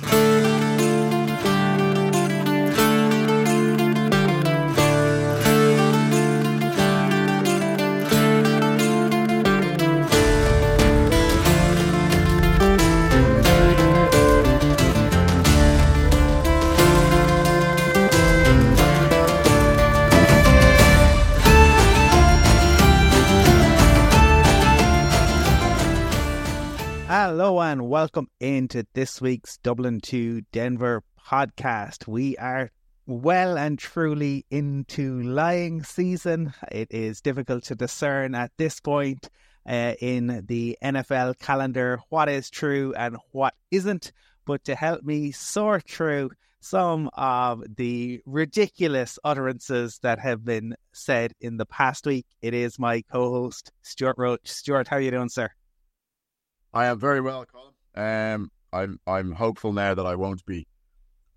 Hello and welcome into this week's Dublin to Denver podcast. We are well and truly into lying season. It is difficult to discern at this point uh, in the NFL calendar what is true and what isn't. But to help me sort through some of the ridiculous utterances that have been said in the past week, it is my co-host Stewart Roach. Stewart, how are you doing, sir? I am very well, Colum. Um, I'm I'm hopeful now that I won't be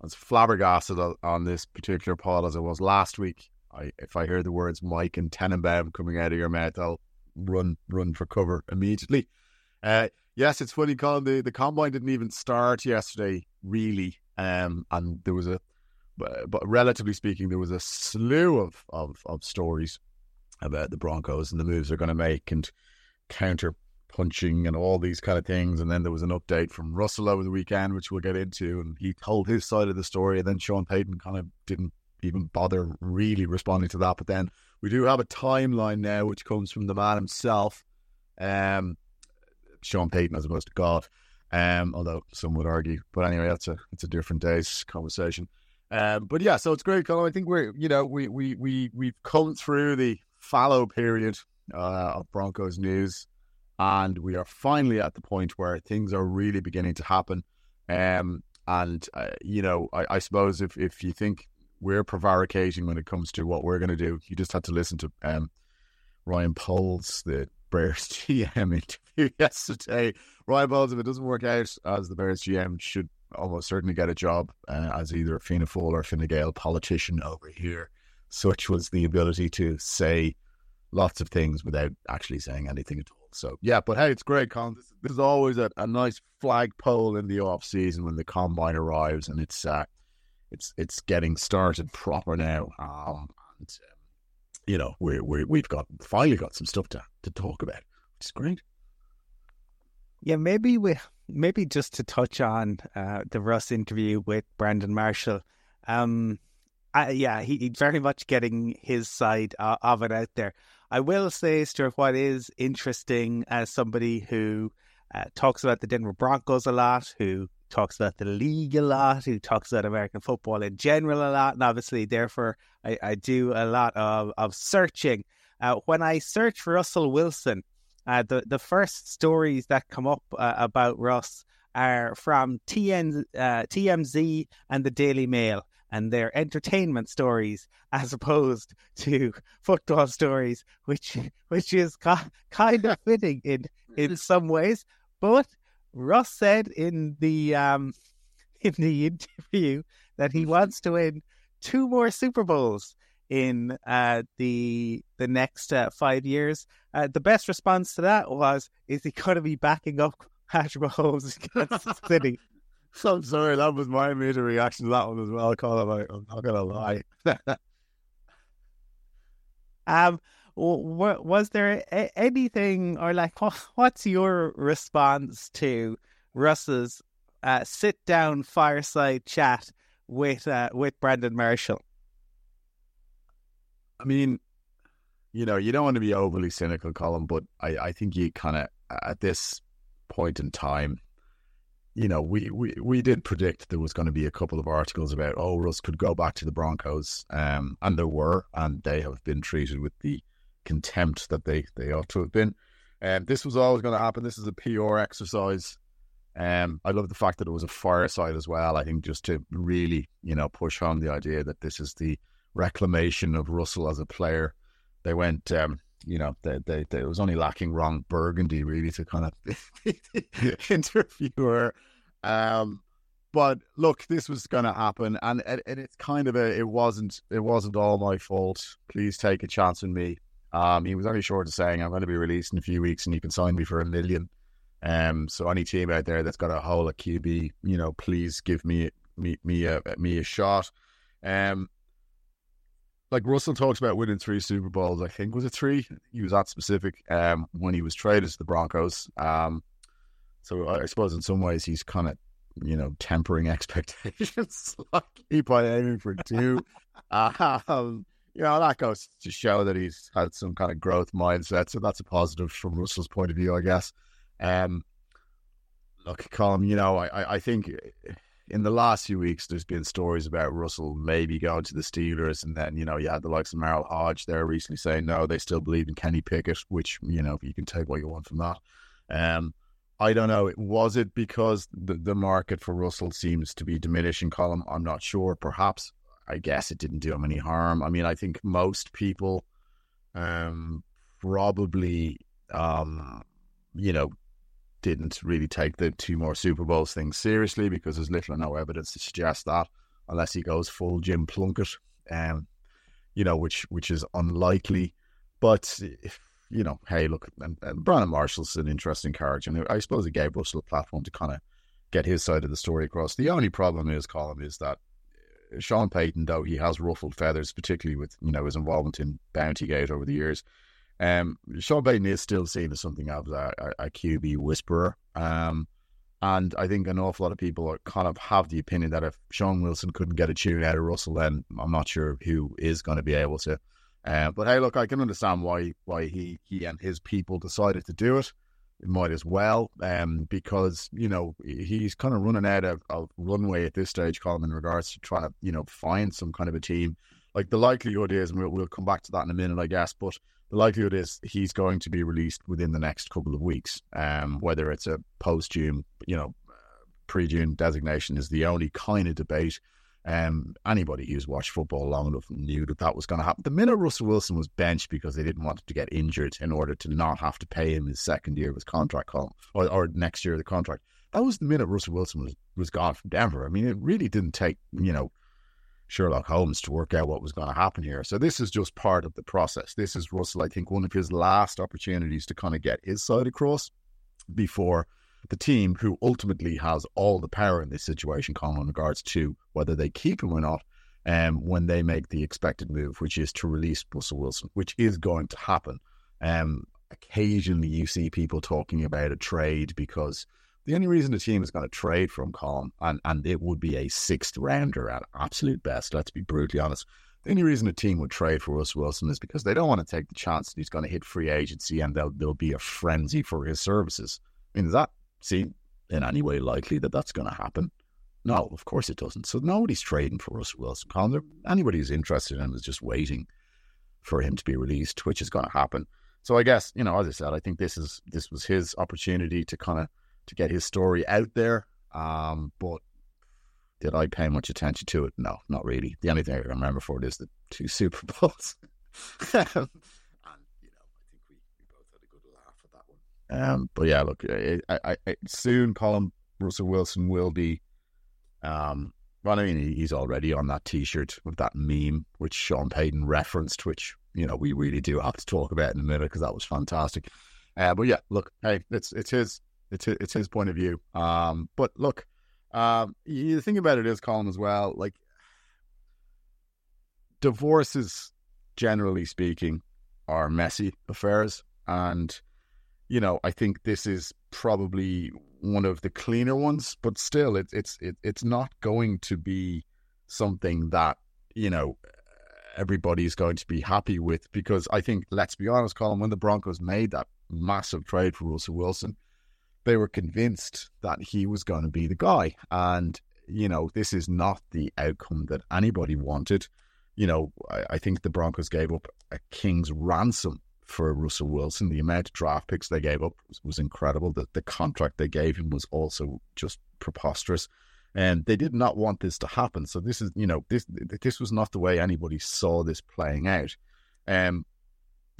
as flabbergasted on this particular pod as I was last week. I if I hear the words Mike and Tannenbaum coming out of your mouth, I'll run run for cover immediately. Uh, yes, it's funny, Colum. The the combine didn't even start yesterday, really, um, and there was a, but, but relatively speaking, there was a slew of of, of stories about the Broncos and the moves they're going to make and counter punching and all these kind of things. And then there was an update from Russell over the weekend, which we'll get into, and he told his side of the story. And then Sean Payton kind of didn't even bother really responding to that. But then we do have a timeline now, which comes from the man himself, um, Sean Payton, as opposed to God. Um, although some would argue, but anyway, that's a it's a different day's conversation. Um, but yeah, so it's great, Colum. I think we're you know we we we we've come through the fallow period uh, of Broncos news and we are finally at the point where things are really beginning to happen. Um, and uh, you know, I, I, suppose if if you think we're prevaricating when it comes to what we're going to do, you just had to listen to um, Ryan Poles, the Bears GM interview yesterday. Ryan Poles, if it doesn't work out as the Bears GM, should almost certainly get a job uh, as either a Fianna Fáil or Fine Gael politician over here. Such was the ability to say lots of things without actually saying anything at all. So yeah, but hey, it's great, Colum. This, this is always a, a nice flagpole in the off season when the combine arrives, and it's uh, it's it's getting started proper now. Um, and, um, you know, we we we've got finally got some stuff to to talk about, which is great. Yeah, maybe we maybe just to touch on uh, the Russ interview with Brandon Marshall. Um, yeah, he, he's very much getting his side uh, of it out there. I will say, Stewart, what is interesting as somebody who uh, talks about the Denver Broncos a lot, who talks about the league a lot, who talks about American football in general a lot, and obviously, therefore, I, I do a lot of, of searching. Uh, when I search for Russell Wilson, uh, the, the first stories that come up uh, about Russ are from TN, uh, TMZ and the Daily Mail and their entertainment stories as opposed to football stories, which which is ca- kind of fitting in in some ways. But Russ said in the um, in the interview that he wants to win two more Super Bowls in uh, the the next uh, five years. Uh, the best response to that was, "Is he going to be backing up Patrick Mahomes in Kansas City?" I'm sorry, that was my immediate reaction to that one as well, Colum. I'm not gonna lie. um, was there anything or like what's your response to Russ's uh, sit down fireside chat with uh, with Brandon Marshall? I mean, you know, you don't want to be overly cynical, Colum, but I, I think you kind of at this point in time, you know, we, we, we did predict there was going to be a couple of articles about, oh, Russ could go back to the Broncos. Um, and there were, and they have been treated with the contempt that they, they ought to have been. And um, this was always going to happen. This is a PR exercise. Um, I love the fact that it was a fireside as well. I think just to really, you know, push home the idea that this is the reclamation of Russell as a player. They went, um, you know, they, they, they, it was only lacking Ron Burgundy really to kind of interview her. Um, but look, this was going to happen, and, and it's kind of a it wasn't it wasn't all my fault. Please take a chance on me. Um, he was only short of saying I'm going to be released in a few weeks, and you can sign me for a million. Um, so any team out there that's got a hole at QB, you know, please give me me me a me a shot. Um, like Russell talks about winning three Super Bowls. I think was it three? He was that specific um, when he was traded to the Broncos. Um, so I suppose in some ways he's kind of you know tempering expectations like slightly by aiming for two. um, you know that goes to show that he's had some kind of growth mindset. So that's a positive from Russell's point of view, I guess. Um, look, Colum, you know I, I think in the last few weeks, there's been stories about Russell maybe going to the Steelers, and then you know you had the likes of Merril Hoge there recently saying no, they still believe in Kenny Pickett, which you know you can take what you want from that. Um, I don't know. Was it because the, the market for Russell seems to be diminishing? Colum, I'm not sure. Perhaps. I guess it didn't do him any harm. I mean, I think most people um, probably, um, you know, didn't really take the two more Super Bowls thing seriously because there's little or no evidence to suggest that, unless he goes full Jim Plunkett, um, you know, which which is unlikely. But you know, hey, look, and, and Brandon Marshall's an interesting character, and I suppose it gave Russell a platform to kind of get his side of the story across. The only problem is, Colum, is that uh, Sean Payton, though he has ruffled feathers, particularly with you know his involvement in Bountygate over the years, um, Sean Payton is still seen as something of a, a, QB whisperer. Um, and I think an awful lot of people are, kind of have the opinion that if Sean Wilson couldn't get a tune out of Russell, then I'm not sure who is going to be able to. Uh, but hey, look, I can understand why why he he and his people decided to do it. It might as well, um, because you know he's kind of running out of, of runway at this stage, Colum, in regards to trying to you know find some kind of a team. Like the likelihood is, and we'll, we'll come back to that in a minute, I guess. But the likelihood is he's going to be released within the next couple of weeks. Um, whether it's a post June, you know, pre June designation is the only kind of debate. Um, anybody who's watched football long enough knew that that was going to happen. The minute Russell Wilson was benched because they didn't want him to get injured in order to not have to pay him his second year of his contract, or, or next year of the contract, that was the minute Russell Wilson was, was gone from Denver. I mean, it really didn't take, you know, Sherlock Holmes to work out what was going to happen here. So this is just part of the process. This is Russell, I think, one of his last opportunities to kind of get his side across before the team, who ultimately has all the power in this situation, Colum, in regards to whether they keep him or not, um, when they make the expected move, which is to release Russell Wilson, which is going to happen. Um, occasionally, you see people talking about a trade because the only reason the team is going to trade from Colum, and, and it would be a sixth rounder at absolute best, let's be brutally honest. The only reason a team would trade for Russ Wilson is because they don't want to take the chance that he's going to hit free agency and there'll, there'll be a frenzy for his services. I mean, does that seem in any way likely that that's going to happen? No, of course it doesn't. So nobody's trading for Russ Wilson. Colum, anybody who's interested in him is just waiting for him to be released, which is going to happen. So I guess, you know, as I said, I think this is this was his opportunity to kind of to get his story out there. Um, but did I pay much attention to it? No, not really. The only thing I remember for it is the two Super Bowls. and, you know, I think we, both had a good laugh at that one. Um, but yeah, look, I, I, soon Colum Russell Wilson will be. Um, well, I mean, he's already on that T-shirt with that meme, which Sean Payton referenced, which you know we really do have to talk about in a minute because that was fantastic. Uh, but yeah, look, hey, it's it's his it's it's his point of view. Um, but look, um, the thing about it is, Colum, as well, like divorces, generally speaking, are messy affairs, and you know, I think this is probably one of the cleaner ones, but still, it, it's it, it's not going to be something that you know everybody's going to be happy with because I think, let's be honest, Colum, when the Broncos made that massive trade for Russell Wilson, they were convinced that he was going to be the guy. And, you know, this is not the outcome that anybody wanted. You know, I, I think the Broncos gave up a king's ransom for Russell Wilson. The amount of draft picks they gave up was, was incredible. The, the contract they gave him was also just preposterous and they did not want this to happen. So this is, you know, this this was not the way anybody saw this playing out. Um,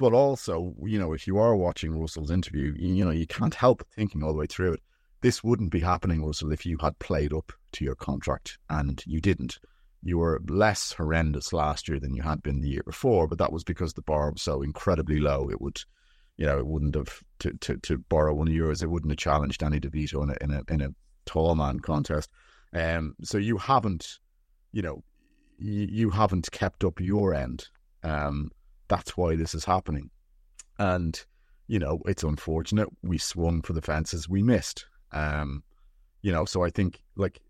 but also, you know, if you are watching Russell's interview, you, you know, you can't help thinking all the way through it. This wouldn't be happening, Russell, if you had played up to your contract, and you didn't. You were less horrendous last year than you had been the year before, but that was because the bar was so incredibly low. It would, you know, it wouldn't have to to, to borrow one of yours. It wouldn't have challenged Danny DeVito in a in a in a tall man contest. Um, so you haven't, you know, you, you haven't kept up your end. Um, that's why this is happening. And, you know, it's unfortunate. We swung for the fences. We missed. Um, you know, so I think like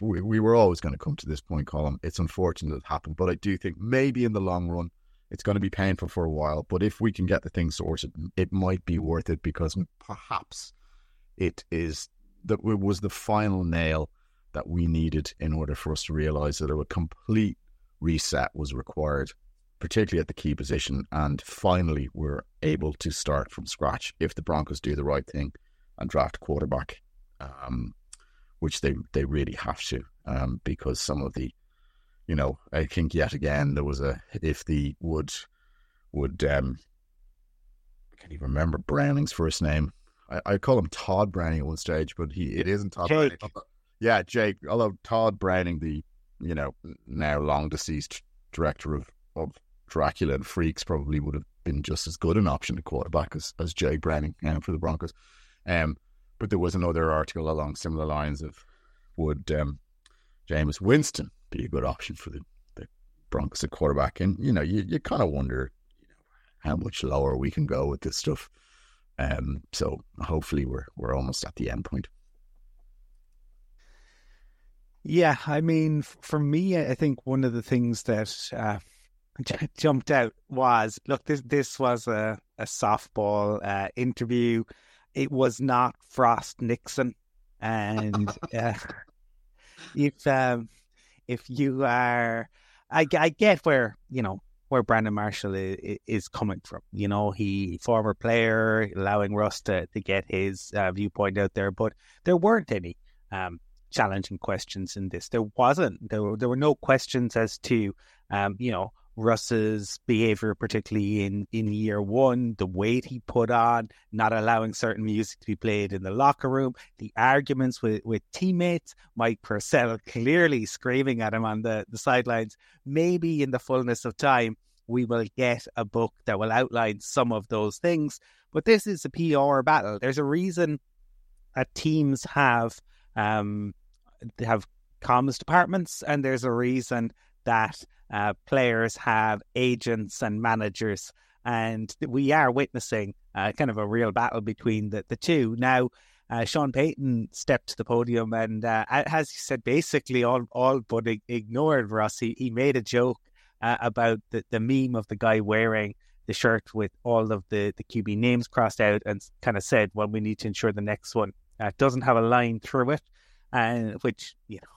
we, we were always going to come to this point, Colum. It's unfortunate it happened, but I do think maybe in the long run, it's going to be painful for a while. But if we can get the thing sorted, it might be worth it because perhaps it is that it was the final nail that we needed in order for us to realize that a complete reset was required, particularly at the key position. And finally, we're able to start from scratch if the Broncos do the right thing and draft quarterback, um, which they, they really have to, um, because some of the, you know, I think yet again there was a if the would would um, I can't even remember Browning's first name. I, I call him Todd Browning at one stage, but he it isn't Todd Jake. Browning. Yeah, Jake. Although Tod Browning, the you know now long deceased director of, of Dracula and Freaks, probably would have been just as good an option at quarterback as, as Jake Browning um, for the Broncos. Um, but there was another article along similar lines of would um, Jameis Winston be a good option for the, the Broncos at quarterback? And you know, you, you kind of wonder, you know, how much lower we can go with this stuff. Um, so hopefully we're we're almost at the end point. Yeah, I mean, for me, I think one of the things that uh, jumped out was look, this this was a, a softball uh, interview. It was not Frost Nixon, and uh, if um, if you are, I, I get where you know where Brandon Marshall is, is, coming from. You know, he former player, allowing Russ to, to get his uh, viewpoint out there, but there weren't any um, challenging questions in this. There wasn't. There were, there were no questions as to, um, you know, Russ's behavior, particularly in, in year one, the weight he put on, not allowing certain music to be played in the locker room, the arguments with, with teammates, Mike Purcell clearly screaming at him on the, the sidelines. Maybe in the fullness of time, we will get a book that will outline some of those things. But this is a PR battle. There's a reason that teams have um, have comms departments, and there's a reason that uh, players have agents and managers, and we are witnessing uh, kind of a real battle between the, the two. Now, uh, Sean Payton stepped to the podium and, uh, as he said, basically all, all but ignored Russ. He, he made a joke uh, about the, the meme of the guy wearing the shirt with all of the, the QB names crossed out and kind of said, well, we need to ensure the next one uh, doesn't have a line through it, and which, you know,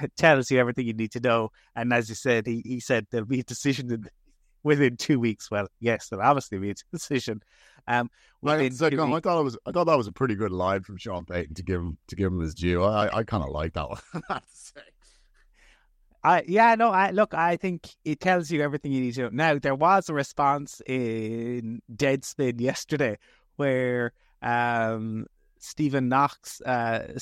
tells you everything you need to know. And as you said, he, he said there'll be a decision in, within two weeks. Well, yes, there'll obviously be a decision. Um, I, so, I thought it was I thought that was a pretty good line from Sean Payton to give him to give him his due. I I kind of like that one. I yeah no I look I think it tells you everything you need to know. Now there was a response in Deadspin yesterday where um, Stephen Knox uh,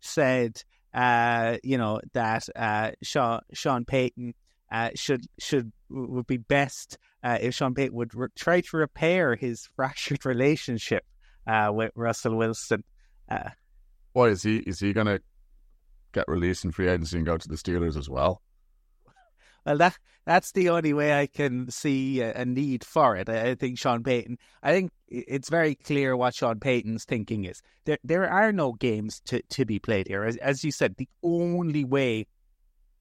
said uh, you know that uh, Sean Sean Payton uh, should should would be best uh, if Sean Payton would re- try to repair his fractured relationship uh, with Russell Wilson. Why is he? Is he going to get released in free agency and go to the Steelers as well? Well, that that's the only way I can see a, need for it. I, I, think Sean Payton. I think it's very clear what Sean Payton's thinking is. There, there are no games to, to be played here. As, as you said, the only way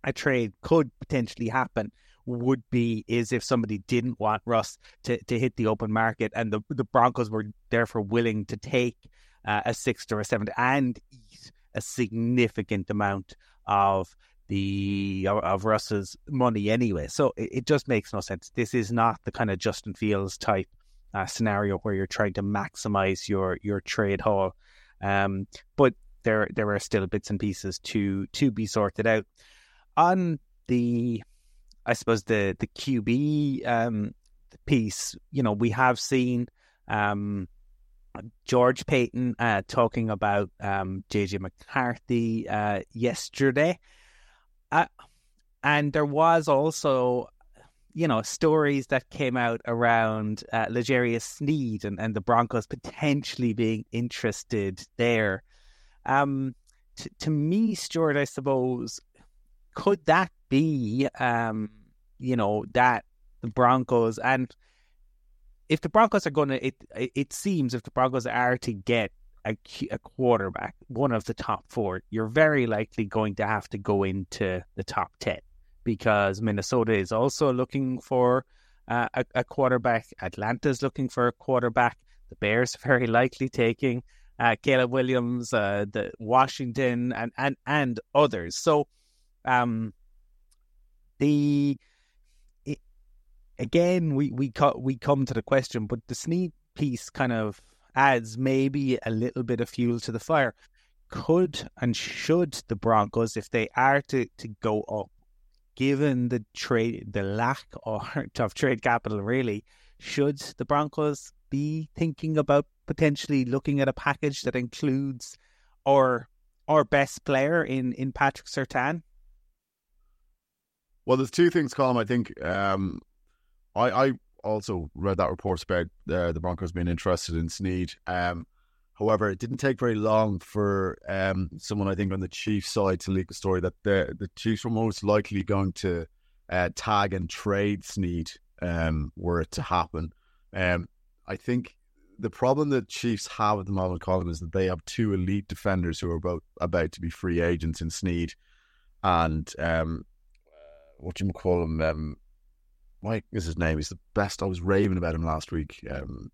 a trade could potentially happen would be is if somebody didn't want Russ to, to hit the open market and the the Broncos were therefore willing to take uh, a sixth or a seventh and eat a significant amount of the of Russ's money anyway. So it, it, just makes no sense. This is not the kind of Justin Fields type uh, scenario where you're trying to maximize your your trade haul. Um, but there there are still bits and pieces to to be sorted out on the I suppose the the QB um, piece. You know, we have seen um, George Paton uh, talking about um, JJ McCarthy uh, yesterday. And there was also, you know, stories that came out around uh, L'Jarius Sneed and, and the Broncos potentially being interested there. Um, t- to me, Stewart, I suppose, could that be, um, you know, that the Broncos and if the Broncos are going to, it it seems if the Broncos are to get a, a quarterback, one of the top four, you're very likely going to have to go into the top 10 because Minnesota is also looking for uh, a, a, quarterback. Atlanta's looking for a quarterback. The Bears are very likely taking uh, Caleb Williams, uh, the Washington, and, and, and others. So, um, the again, we we co- we come to the question, but the Sneed piece kind of adds maybe a little bit of fuel to the fire. Could and should the Broncos, if they are to, to go up, given the trade, the lack of, of trade capital, really, should the Broncos be thinking about potentially looking at a package that includes our our best player in in Patrick Surtain? Well, there's two things, Colum. I think um, I, I also read that report about uh, the Broncos being interested in Sneed. Um, however, it didn't take very long for um, someone, I think, on the Chiefs side to leak a story that the the Chiefs were most likely going to uh, tag and trade Sneed um, were it to happen. Um, I think the problem that Chiefs have at the moment, Colum, is that they have two elite defenders who are about about to be free agents in Sneed and um, what you call him, um, Mike is his name. He's the best. I was raving about him last week. Um,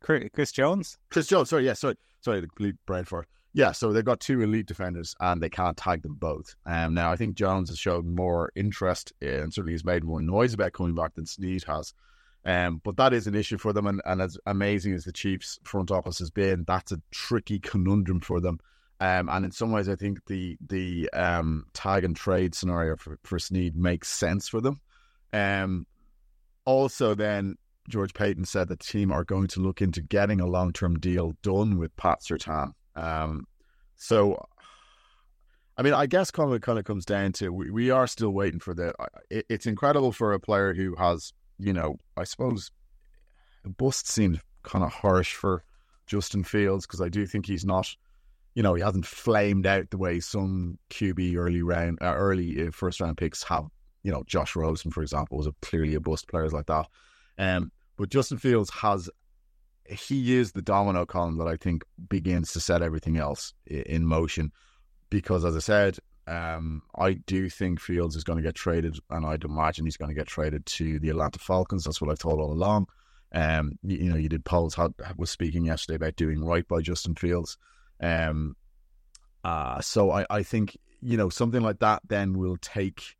Chris Jones. Chris Jones. Sorry, yeah, sorry, sorry. The complete brain for. Yeah, so they've got two elite defenders and they can't tag them both. Um, now I think Jones has shown more interest and certainly has made more noise about coming back than Sneed has. Um, but that is an issue for them, and, and as amazing as the Chiefs front office has been, that's a tricky conundrum for them. Um, and in some ways, I think the the um, tag and trade scenario for, for Sneed makes sense for them. Um, also, then George Paton said the team are going to look into getting a long term deal done with Pat Surtain. Um, so, I mean, I guess kind of kind of comes down to we, we are still waiting for the. It, it's incredible for a player who has, you know, I suppose, bust seemed kind of harsh for Justin Fields because I do think he's not you know, he hasn't flamed out the way some QB early round, uh, early uh, first round picks have you know, Josh Rosen, for example, was a, clearly a bust, players like that. Um, but Justin Fields has, he is the domino column that I think begins to set everything else in motion. Because as I said, um, I do think Fields is going to get traded, and I'd imagine he's going to get traded to the Atlanta Falcons. That's what I've thought all along. Um, you, you know, you did Poles had, was speaking yesterday about doing right by Justin Fields. Um, uh, so I, I think you know something like that then will take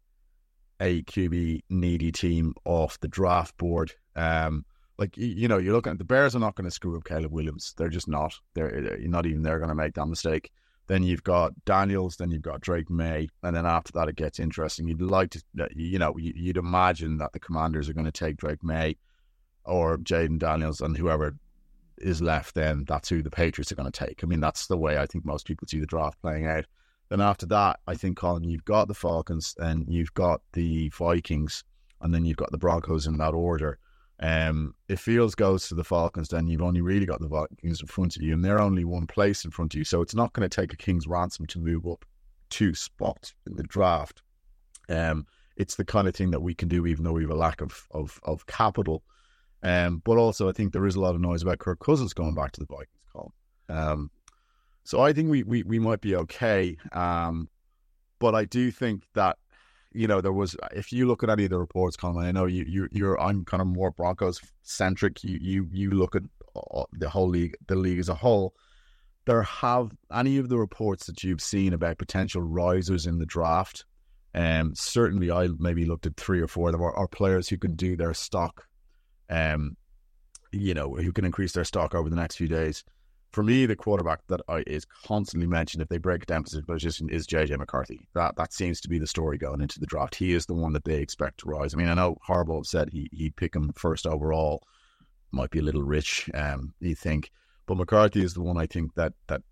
a QB needy team off the draft board. Um, like you know, you're looking at the Bears are not going to screw up Caleb Williams. They're just not. They're not even they're going to make that mistake. Then you've got Daniels, then you've got Drake Maye, and then after that it gets interesting. You'd like to, you know, you'd imagine that the Commanders are going to take Drake Maye or Jayden Daniels, and whoever is left, then that's who the Patriots are going to take. I mean, that's the way I think most people see the draft playing out. Then after that, I think, Colum, you've got the Falcons and you've got the Vikings, and then you've got the Broncos in that order. Um, if Fields goes to the Falcons, then you've only really got the Vikings in front of you, and they're only one place in front of you. So it's not going to take a king's ransom to move up two spots in the draft. Um, it's the kind of thing that we can do, even though we have a lack of of, of capital. Um, but also, I think there is a lot of noise about Kirk Cousins going back to the Vikings Colum. So I think we, we, we might be okay. Um, but I do think that, you know, there was, if you look at any of the reports, Colum, I know you, you, you're, I'm kind of more Broncos centric. You, you, you look at the whole league, the league as a whole. There have any of the reports that you've seen about potential risers in the draft. Um, certainly, I maybe looked at three or four of them are, are players who can do their stock um, you know, who can increase their stock over the next few days. For me, the quarterback that I, is constantly mentioned if they break down position is JJ McCarthy. That that seems to be the story going into the draft. He is the one that they expect to rise. I mean, I know Harbaugh said he he'd pick him first overall. Might be a little rich, um, you think, but McCarthy is the one I think that that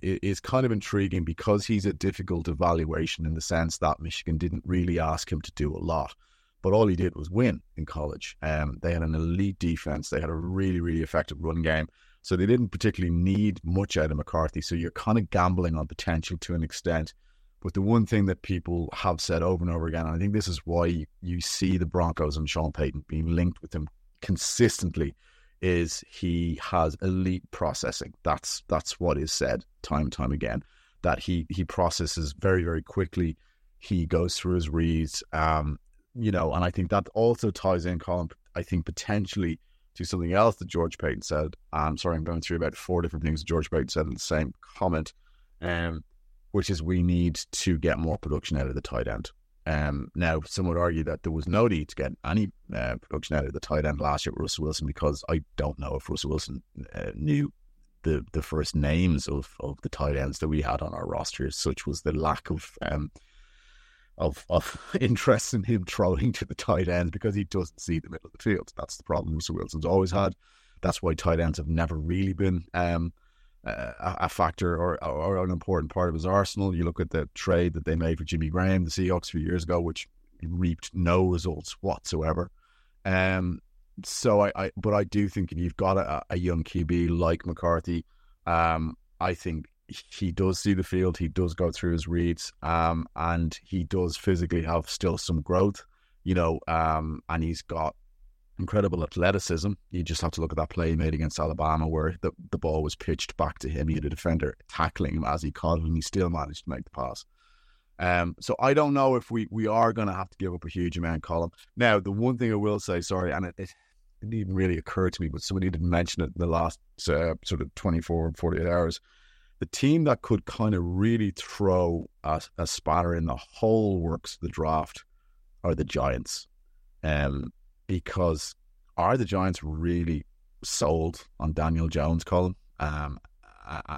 is kind of intriguing because he's a difficult evaluation in the sense that Michigan didn't really ask him to do a lot but all he did was win in college. Um, they had an elite defense. They had a really, really effective run game. So they didn't particularly need much out of McCarthy. So you're kind of gambling on potential to an extent. But the one thing that people have said over and over again, and I think this is why you, you see the Broncos and Sean Payton being linked with him consistently, is he has elite processing. That's that's what is said time and time again. That he he processes very very quickly. He goes through his reads. Um, you know, and I think that also ties in, Colum, I think potentially to something else that George Paton said. I'm sorry, I'm going through about four different things George Paton said in the same comment, um, which is we need to get more production out of the tight end. Um, now, some would argue that there was no need to get any uh, production out of the tight end last year with Russell Wilson because I don't know if Russell Wilson uh, knew the the first names of, of the tight ends that we had on our roster. Such was the lack of um, of of interest in him throwing to the tight end because he doesn't see the middle of the field. That's the problem Russell Wilson's always had. That's why tight ends have never really been um, a, a, factor or, or an important part of his arsenal. You look at the trade that they made for Jimmy Graham, the Seahawks, a few years ago, which reaped no results whatsoever. Um, so I, I, but I do think if you've got a, a young QB like McCarthy, um, I think he does see the field. He does go through his reads, um, and he does physically have still some growth, you know, um, and he's got incredible athleticism. You just have to look at that play he made against Alabama where the, the ball was pitched back to him. He had a defender tackling him as he caught it, and he still managed to make the pass. Um, so I don't know if we, we are going to have to give up a huge amount, Colum. Now, the one thing I will say, sorry, and it, it, it didn't even really occur to me, but somebody didn't mention it in the last uh, sort of 24, 48 hours the team that could kind of really throw a, a spanner in the whole works of the draft are the Giants. Um, because are the Giants really sold on Daniel Jones, Colum? Um,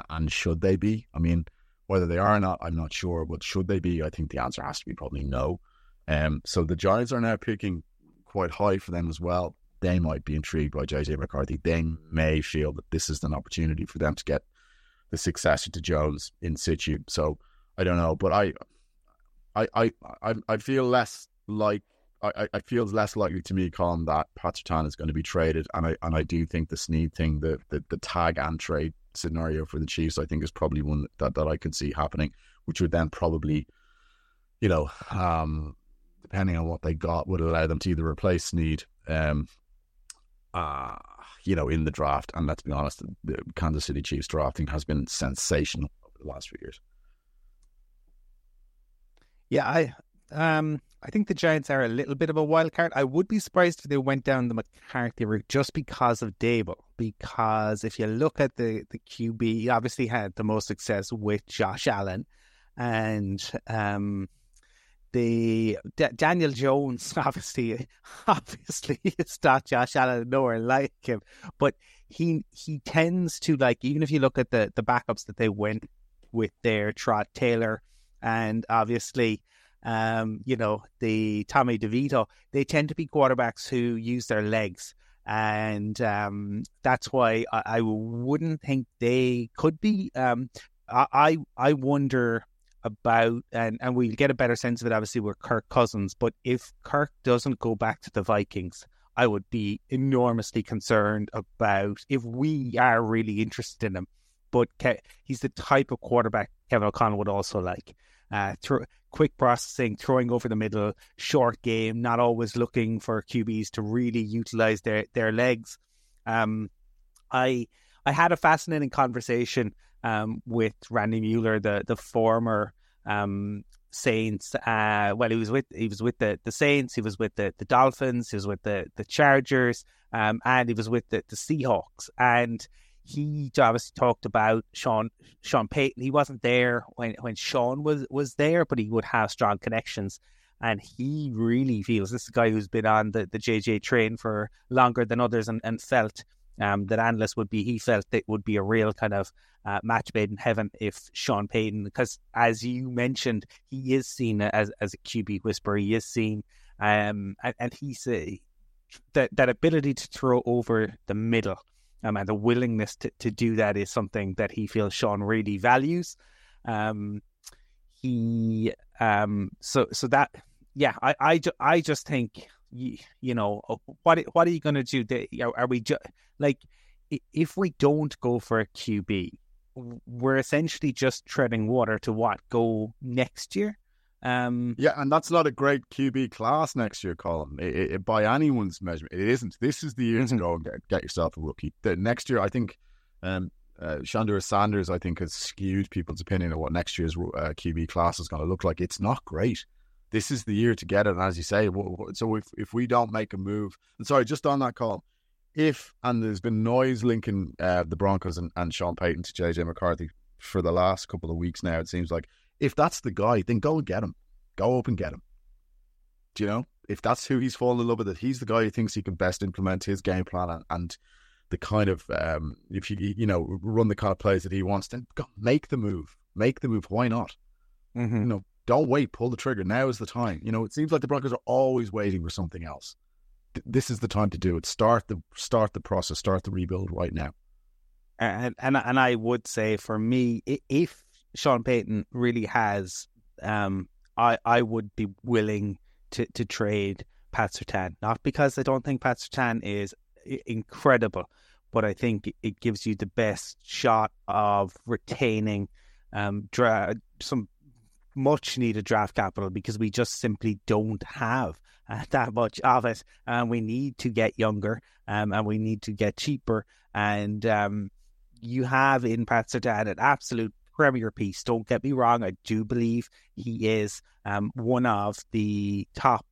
and should they be? I mean, whether they are or not, I'm not sure. But should they be? I think the answer has to be probably no. Um, so the Giants are now picking quite high for them as well. They might be intrigued by JJ McCarthy. They may feel that this is an opportunity for them to get the successor to Jones in situ. So I don't know, but I, I, I, I, feel less like I, I feel less likely to me, Colum, that Pat Surtain is going to be traded, and I and I do think the Sneed thing, the, the the tag and trade scenario for the Chiefs, I think is probably one that that I could see happening, which would then probably, you know, um, depending on what they got, would allow them to either replace Sneed, um, uh, you know, in the draft. And let's be honest, the Kansas City Chiefs drafting has been sensational over the last few years. Yeah, I um I think the Giants are a little bit of a wild card. I would be surprised if they went down the McCarthy route just because of Daboll. Because if you look at the the QB, he obviously had the most success with Josh Allen, and um the D- Daniel Jones, obviously, obviously, it's not Josh Allen, nowhere like him, but he he tends to like even if you look at the the backups that they went with their Tyrod Taylor and obviously um, you know, the Tommy DeVito, they tend to be quarterbacks who use their legs. And um, that's why I, I, wouldn't think they could be. Um, I I wonder about, and, and we'll get a better sense of it obviously with Kirk Cousins. But if Kirk doesn't go back to the Vikings, I would be enormously concerned about if we are really interested in him. But Ke- he's the type of quarterback Kevin O'Connell would also like. uh, quick processing, throwing over the middle, short game, not always looking for QBs to really utilize their their legs. Um, I I had a fascinating conversation um, with Randy Mueller, the the former um, Saints. Uh, well, he was with he was with the, the Saints. He was with the, the Dolphins. He was with the the Chargers, um, and he was with the, the Seahawks. And he obviously talked about Sean Sean Payton. He wasn't there when when Sean was was there, but he would have strong connections. And he really feels this is a guy who's been on the, the JJ train for longer than others and, and felt um, that analyst would be he felt it would be a real kind of uh, match made in heaven if Sean Payton, because as you mentioned, he is seen as as a QB whisperer. He is seen, um, and, and he's that that ability to throw over the middle. Um, and the willingness to, to do that is something that he feels Sean really values. Um, he um, so so that yeah, I I, I just think you, you know what what are you going to do? Are we just like if we don't go for a QB, we're essentially just treading water to what go next year. Um, yeah, and that's not a great QB class next year, Colum. It, it, by anyone's measurement, it isn't. This is the year to go and get, get yourself a rookie. The next year, I think, um, uh, Sanders, I think, has skewed people's opinion of what next year's uh, QB class is going to look like. It's not great. This is the year to get it, and as you say, so if if we don't make a move, and sorry, just on that call, if and there's been noise linking uh, the Broncos and, and Sean Payton to JJ McCarthy for the last couple of weeks now, it seems like if that's the guy, then go and get him. Go up and get him. Do you know? If that's who he's fallen in love with, it he's the guy who thinks he can best implement his game plan and, and the kind of um, if you you know run the kind of plays that he wants, then go make the move. Make the move. Why not? Mm-hmm. You know, don't wait. Pull the trigger. Now is the time. You know, it seems like the Broncos are always waiting for something else. this is the time to do it. Start the start the process. Start the rebuild right now. And and and I would say for me, if Sean Payton really has, um, I I would be willing to to trade Pat Surtain. Not because I don't think Pat Surtain is incredible, but I think it gives you the best shot of retaining um dra- some much needed draft capital because we just simply don't have uh, that much of it, and we need to get younger, um, and we need to get cheaper, and um, you have in Pat Surtain an absolute premier piece. Don't get me wrong; I do believe he is um, one of the top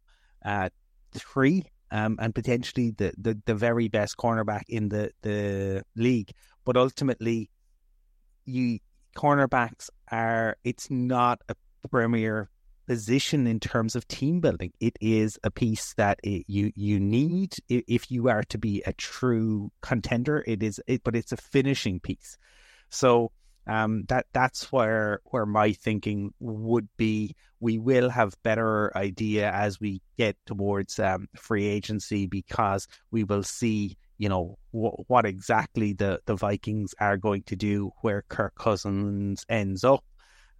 uh, three um, and potentially the, the, the very best cornerback in the, the league. But ultimately, you cornerbacks are it's not a premier position in terms of team building. It is a piece that it, you you need if you are to be a true contender. It is, it, but it's a finishing piece. So um, that that's where where my thinking would be. We will have better idea as we get towards um, free agency because we will see, you know, wh- what exactly the the Vikings are going to do, where Kirk Cousins ends up,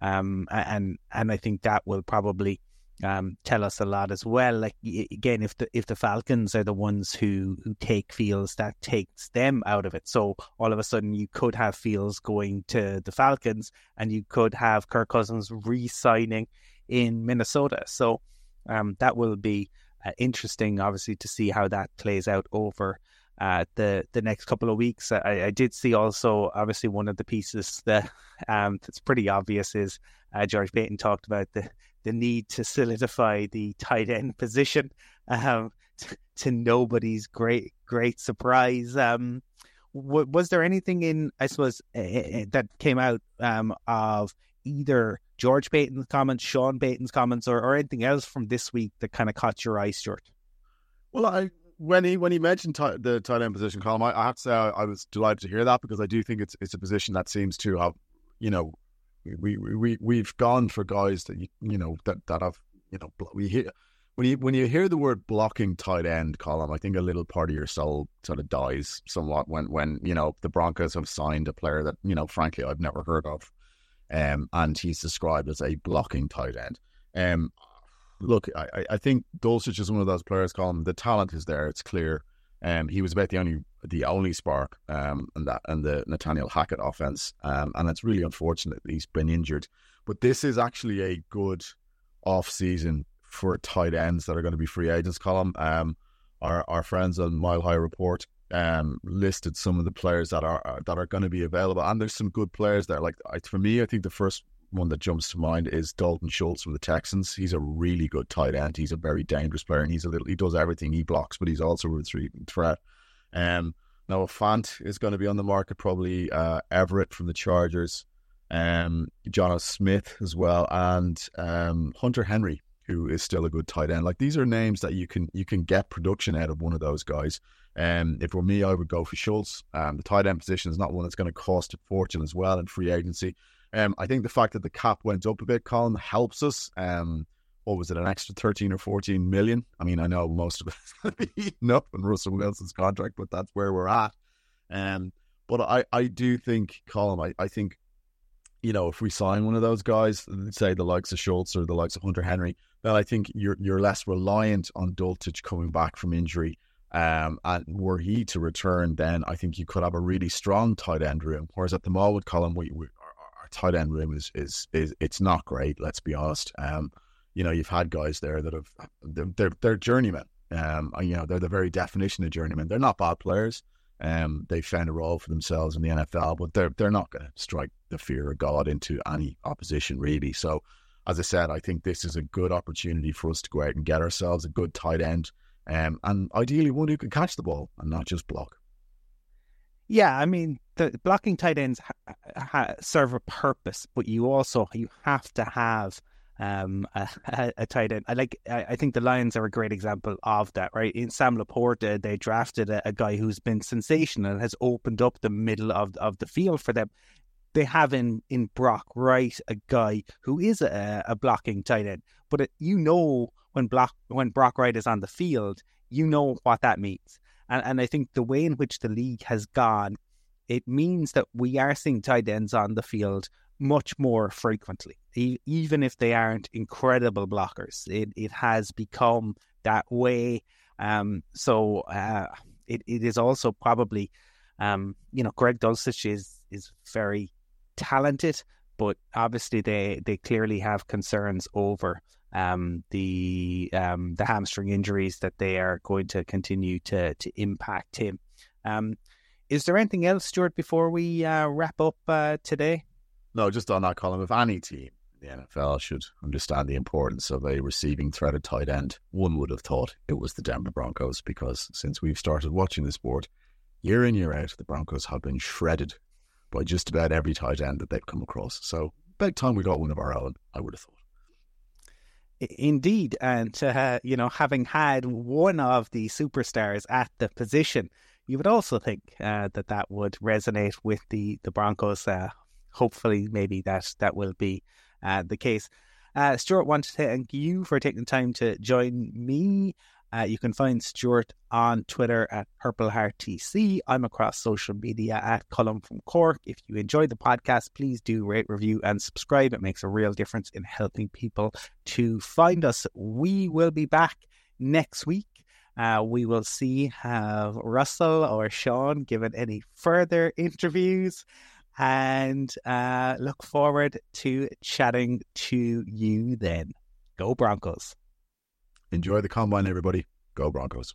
um, and and I think that will probably um, tell us a lot as well. Like again, if the if the Falcons are the ones who who take Fields, that takes them out of it. So all of a sudden, you could have Fields going to the Falcons, and you could have Kirk Cousins re-signing in Minnesota. So um, that will be uh, interesting, obviously, to see how that plays out over. Uh, the the next couple of weeks, I, I, did see also obviously one of the pieces that um, that's pretty obvious is uh, George Paton talked about the the need to solidify the tight end position um, to, to nobody's great great surprise. Um, w- was there anything in I suppose uh, that came out um, of either George Paton's comments, Sean Payton's comments, or, or anything else from this week that kind of caught your eye, Stewart? Well, I when he when he mentioned t- the tight end position Colum, I, I have to say I, I, was delighted to hear that because I do think it's it's a position that seems to have you know we we we've gone for guys that you you know that that have you know we hear when you when you hear the word blocking tight end Colum, I think a little part of your soul sort of dies somewhat when when you know the Broncos have signed a player that you know frankly I've never heard of, um, and he's described as a blocking tight end. Um, look, I I think Dulcich is one of those players. Colum the talent is there; it's clear. Um, he was about the only the only spark um, and that and the Nathaniel Hackett offense. Um, and it's really unfortunate he's been injured. but this is actually a good off season for tight ends that are going to be free agents. Colum, um, our our friends on Mile High Report um, listed some of the players that are that are going to be available, and there's some good players there. Like I, for me, I think the first one that jumps to mind is Dalton Schultz from the Texans. He's a really good tight end. He's a very dangerous player, and he's a little. He does everything. He blocks, but he's also a threat. Um, Noah Fant is going to be on the market. Probably uh, Everett from the Chargers. Um, Jonnu Smith as well, and um, Hunter Henry, who is still a good tight end. Like these are names that you can you can get production out of one of those guys. Um, if it were me, I would go for Schultz. Um, the tight end position is not one that's going to cost a fortune as well in free agency. Um, I think the fact that the cap went up a bit, Colum, helps us. Um, what was it, an extra 13 or 14 million? I mean, I know most of it is going to be eaten up in Russell Wilson's contract, but that's where we're at. Um, but I, I do think, Colum, I, I think, you know, if we sign one of those guys, say the likes of Schultz or the likes of Hunter Henry, then I think you're you're less reliant on Dulcich coming back from injury. Um, and were he to return, then I think you could have a really strong tight end room. Whereas at the moment, Colum, we, we tight end room is is is it's not great. Let's be honest. Um, you know, you've had guys there that have they're they're, they're journeymen. Um, you know, they're the very definition of journeymen. They're not bad players. Um, they found a role for themselves in the NFL, but they're they're not going to strike the fear of God into any opposition really. So, as I said, I think this is a good opportunity for us to go out and get ourselves a good tight end, um, and ideally one who can catch the ball and not just block. Yeah, I mean, the blocking tight ends ha- ha- serve a purpose, but you also you have to have um, a, a, tight end. I like. I, I, think the Lions are a great example of that. Right in Sam LaPorta, they drafted a, a, guy who's been sensational and has opened up the middle of of the field for them. They have in in Brock Wright a guy who is a, a blocking tight end, but it, you know when block when Brock Wright is on the field, you know what that means. And and I think the way in which the league has gone it means that we are seeing tight ends on the field much more frequently, even if they aren't incredible blockers. It it has become that way. Um, so uh, it it is also probably, um, you know, Greg Dulcich is is very talented, but obviously they they clearly have concerns over um, the um, the hamstring injuries that they are going to continue to to impact him. Um, is there anything else, Stewart, before we uh, wrap up uh, today? No, just on that Colum. If any team the NFL should understand the importance of a receiving threaded tight end, one would have thought it was the Denver Broncos because since we've started watching the sport, year in, year out, the Broncos have been shredded by just about every tight end that they've come across. So, big time we got one of our own, I would have thought. Indeed. And, you know, having had one of the superstars at the position, you would also think uh, that that would resonate with the the Broncos. Uh, hopefully, maybe that that will be uh, the case. Uh, Stewart, want to thank you for taking the time to join me. Uh, you can find Stewart on Twitter at PurpleHeartTC. I'm across social media at Colum from Cork. If you enjoyed the podcast, please do rate, review, and subscribe. It makes a real difference in helping people to find us. We will be back next week uh, we will see have Russell or Sean given any further interviews and uh, look forward to chatting to you then. Go Broncos. Enjoy the combine, everybody. Go Broncos.